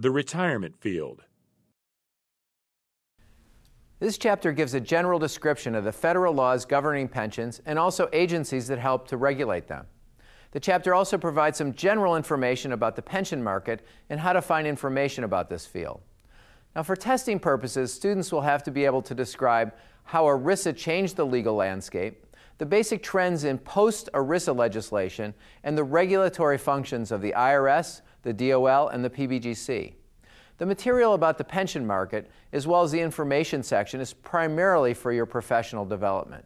The retirement field. This chapter gives a general description of the federal laws governing pensions and also agencies that help to regulate them. The chapter also provides some general information about the pension market and how to find information about this field. Now, for testing purposes, students will have to be able to describe how ERISA changed the legal landscape, the basic trends in post ERISA legislation, and the regulatory functions of the IRS, the DOL, and the PBGC. The material about the pension market, as well as the information section, is primarily for your professional development.